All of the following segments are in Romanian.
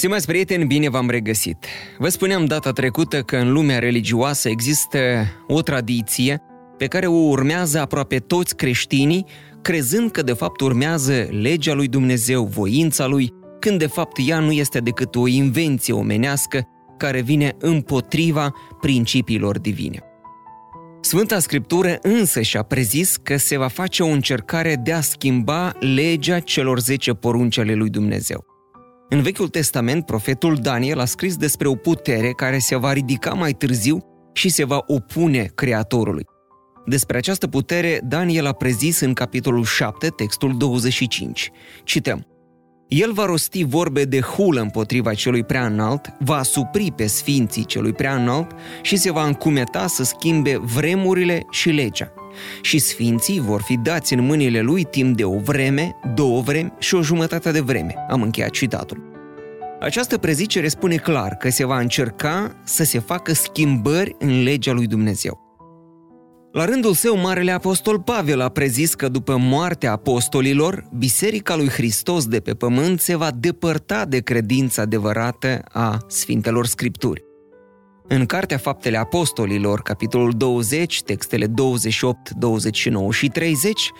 Stimați prieteni, bine v-am regăsit! Vă spuneam data trecută că în lumea religioasă există o tradiție pe care o urmează aproape toți creștinii, crezând că de fapt urmează legea lui Dumnezeu, voința lui, când de fapt ea nu este decât o invenție omenească care vine împotriva principiilor divine. Sfânta Scriptură însă și-a prezis că se va face o încercare de a schimba legea celor 10 porunci ale lui Dumnezeu. În Vechiul Testament, profetul Daniel a scris despre o putere care se va ridica mai târziu și se va opune Creatorului. Despre această putere, Daniel a prezis în capitolul 7, textul 25. Cităm. El va rosti vorbe de hulă împotriva celui prea înalt, va supri pe sfinții celui prea înalt și se va încumeta să schimbe vremurile și legea. Și sfinții vor fi dați în mâinile lui timp de o vreme, două vremi și o jumătate de vreme. Am încheiat citatul. Această prezicere spune clar că se va încerca să se facă schimbări în legea lui Dumnezeu. La rândul său, Marele Apostol Pavel a prezis că după moartea apostolilor, Biserica lui Hristos de pe pământ se va depărta de credința adevărată a Sfintelor Scripturi. În Cartea Faptele Apostolilor, capitolul 20, textele 28, 29 și 30,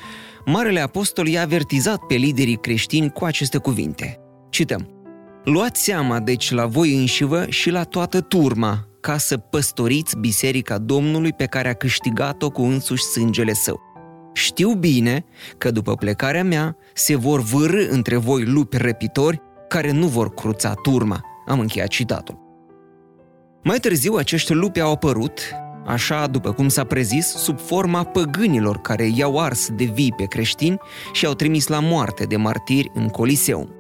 Marele Apostol i-a avertizat pe liderii creștini cu aceste cuvinte. Cităm. Luați seama, deci, la voi înșivă și la toată turma, ca să păstoriți biserica Domnului pe care a câștigat-o cu însuși sângele său. Știu bine că după plecarea mea se vor vârâ între voi lupi răpitori care nu vor cruța turma. Am încheiat citatul. Mai târziu, acești lupi au apărut, așa după cum s-a prezis, sub forma păgânilor care i-au ars de vii pe creștini și au trimis la moarte de martiri în Coliseum.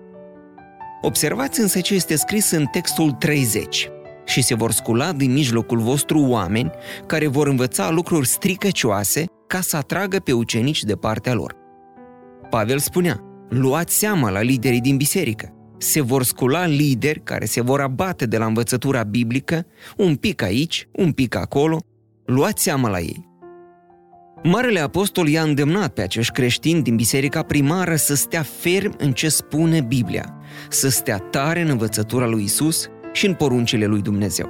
Observați însă ce este scris în textul 30 și se vor scula din mijlocul vostru oameni care vor învăța lucruri stricăcioase ca să atragă pe ucenici de partea lor. Pavel spunea, luați seama la liderii din biserică, se vor scula lideri care se vor abate de la învățătura biblică, un pic aici, un pic acolo, luați seama la ei. Marele Apostol i-a îndemnat pe acești creștini din biserica primară să stea ferm în ce spune Biblia, să stea tare în învățătura lui Isus și în poruncile lui Dumnezeu.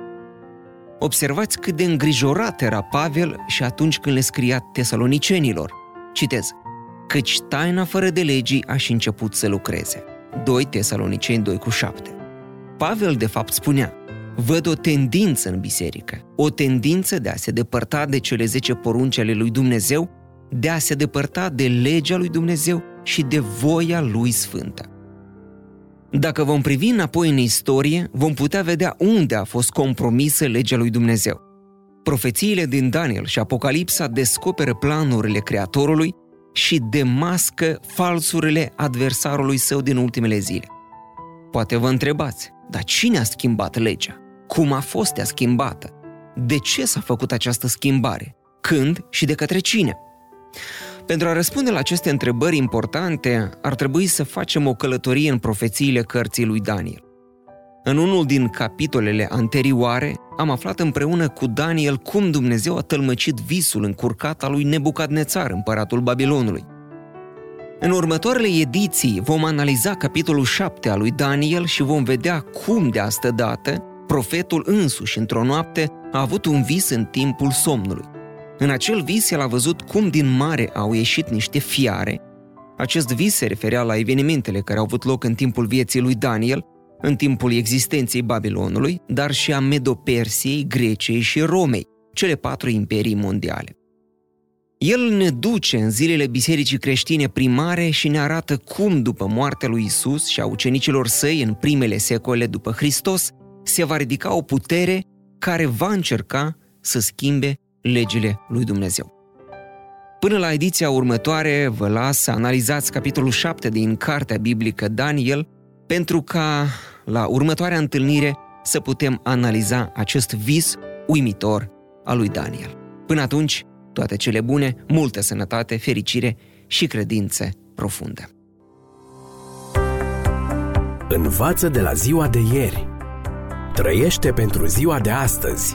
Observați cât de îngrijorat era Pavel și atunci când le scria tesalonicenilor. Citez. Căci taina fără de legii a și început să lucreze. 2 Tesaloniceni 2 cu 7. Pavel de fapt spunea, văd o tendință în biserică, o tendință de a se depărta de cele 10 porunci ale lui Dumnezeu, de a se depărta de legea lui Dumnezeu și de voia lui sfântă. Dacă vom privi înapoi în istorie, vom putea vedea unde a fost compromisă legea lui Dumnezeu. Profețiile din Daniel și Apocalipsa descoperă planurile Creatorului și demască falsurile adversarului său din ultimele zile. Poate vă întrebați, dar cine a schimbat legea? Cum a fost ea schimbată? De ce s-a făcut această schimbare? Când și de către cine? Pentru a răspunde la aceste întrebări importante, ar trebui să facem o călătorie în profețiile cărții lui Daniel. În unul din capitolele anterioare, am aflat împreună cu Daniel cum Dumnezeu a tălmăcit visul încurcat al lui Nebucadnețar, împăratul Babilonului. În următoarele ediții vom analiza capitolul 7 al lui Daniel și vom vedea cum de astă dată profetul însuși într-o noapte a avut un vis în timpul somnului. În acel vis el a văzut cum din mare au ieșit niște fiare. Acest vis se referea la evenimentele care au avut loc în timpul vieții lui Daniel în timpul existenței Babilonului, dar și a Medopersiei, Greciei și Romei, cele patru imperii mondiale. El ne duce în zilele bisericii creștine primare și ne arată cum, după moartea lui Isus și a ucenicilor săi în primele secole după Hristos, se va ridica o putere care va încerca să schimbe legile lui Dumnezeu. Până la ediția următoare, vă las să analizați capitolul 7 din Cartea Biblică Daniel, pentru ca la următoarea întâlnire să putem analiza acest vis uimitor a lui Daniel. Până atunci, toate cele bune, multă sănătate, fericire și credințe profundă. Învață de la ziua de ieri. Trăiește pentru ziua de astăzi.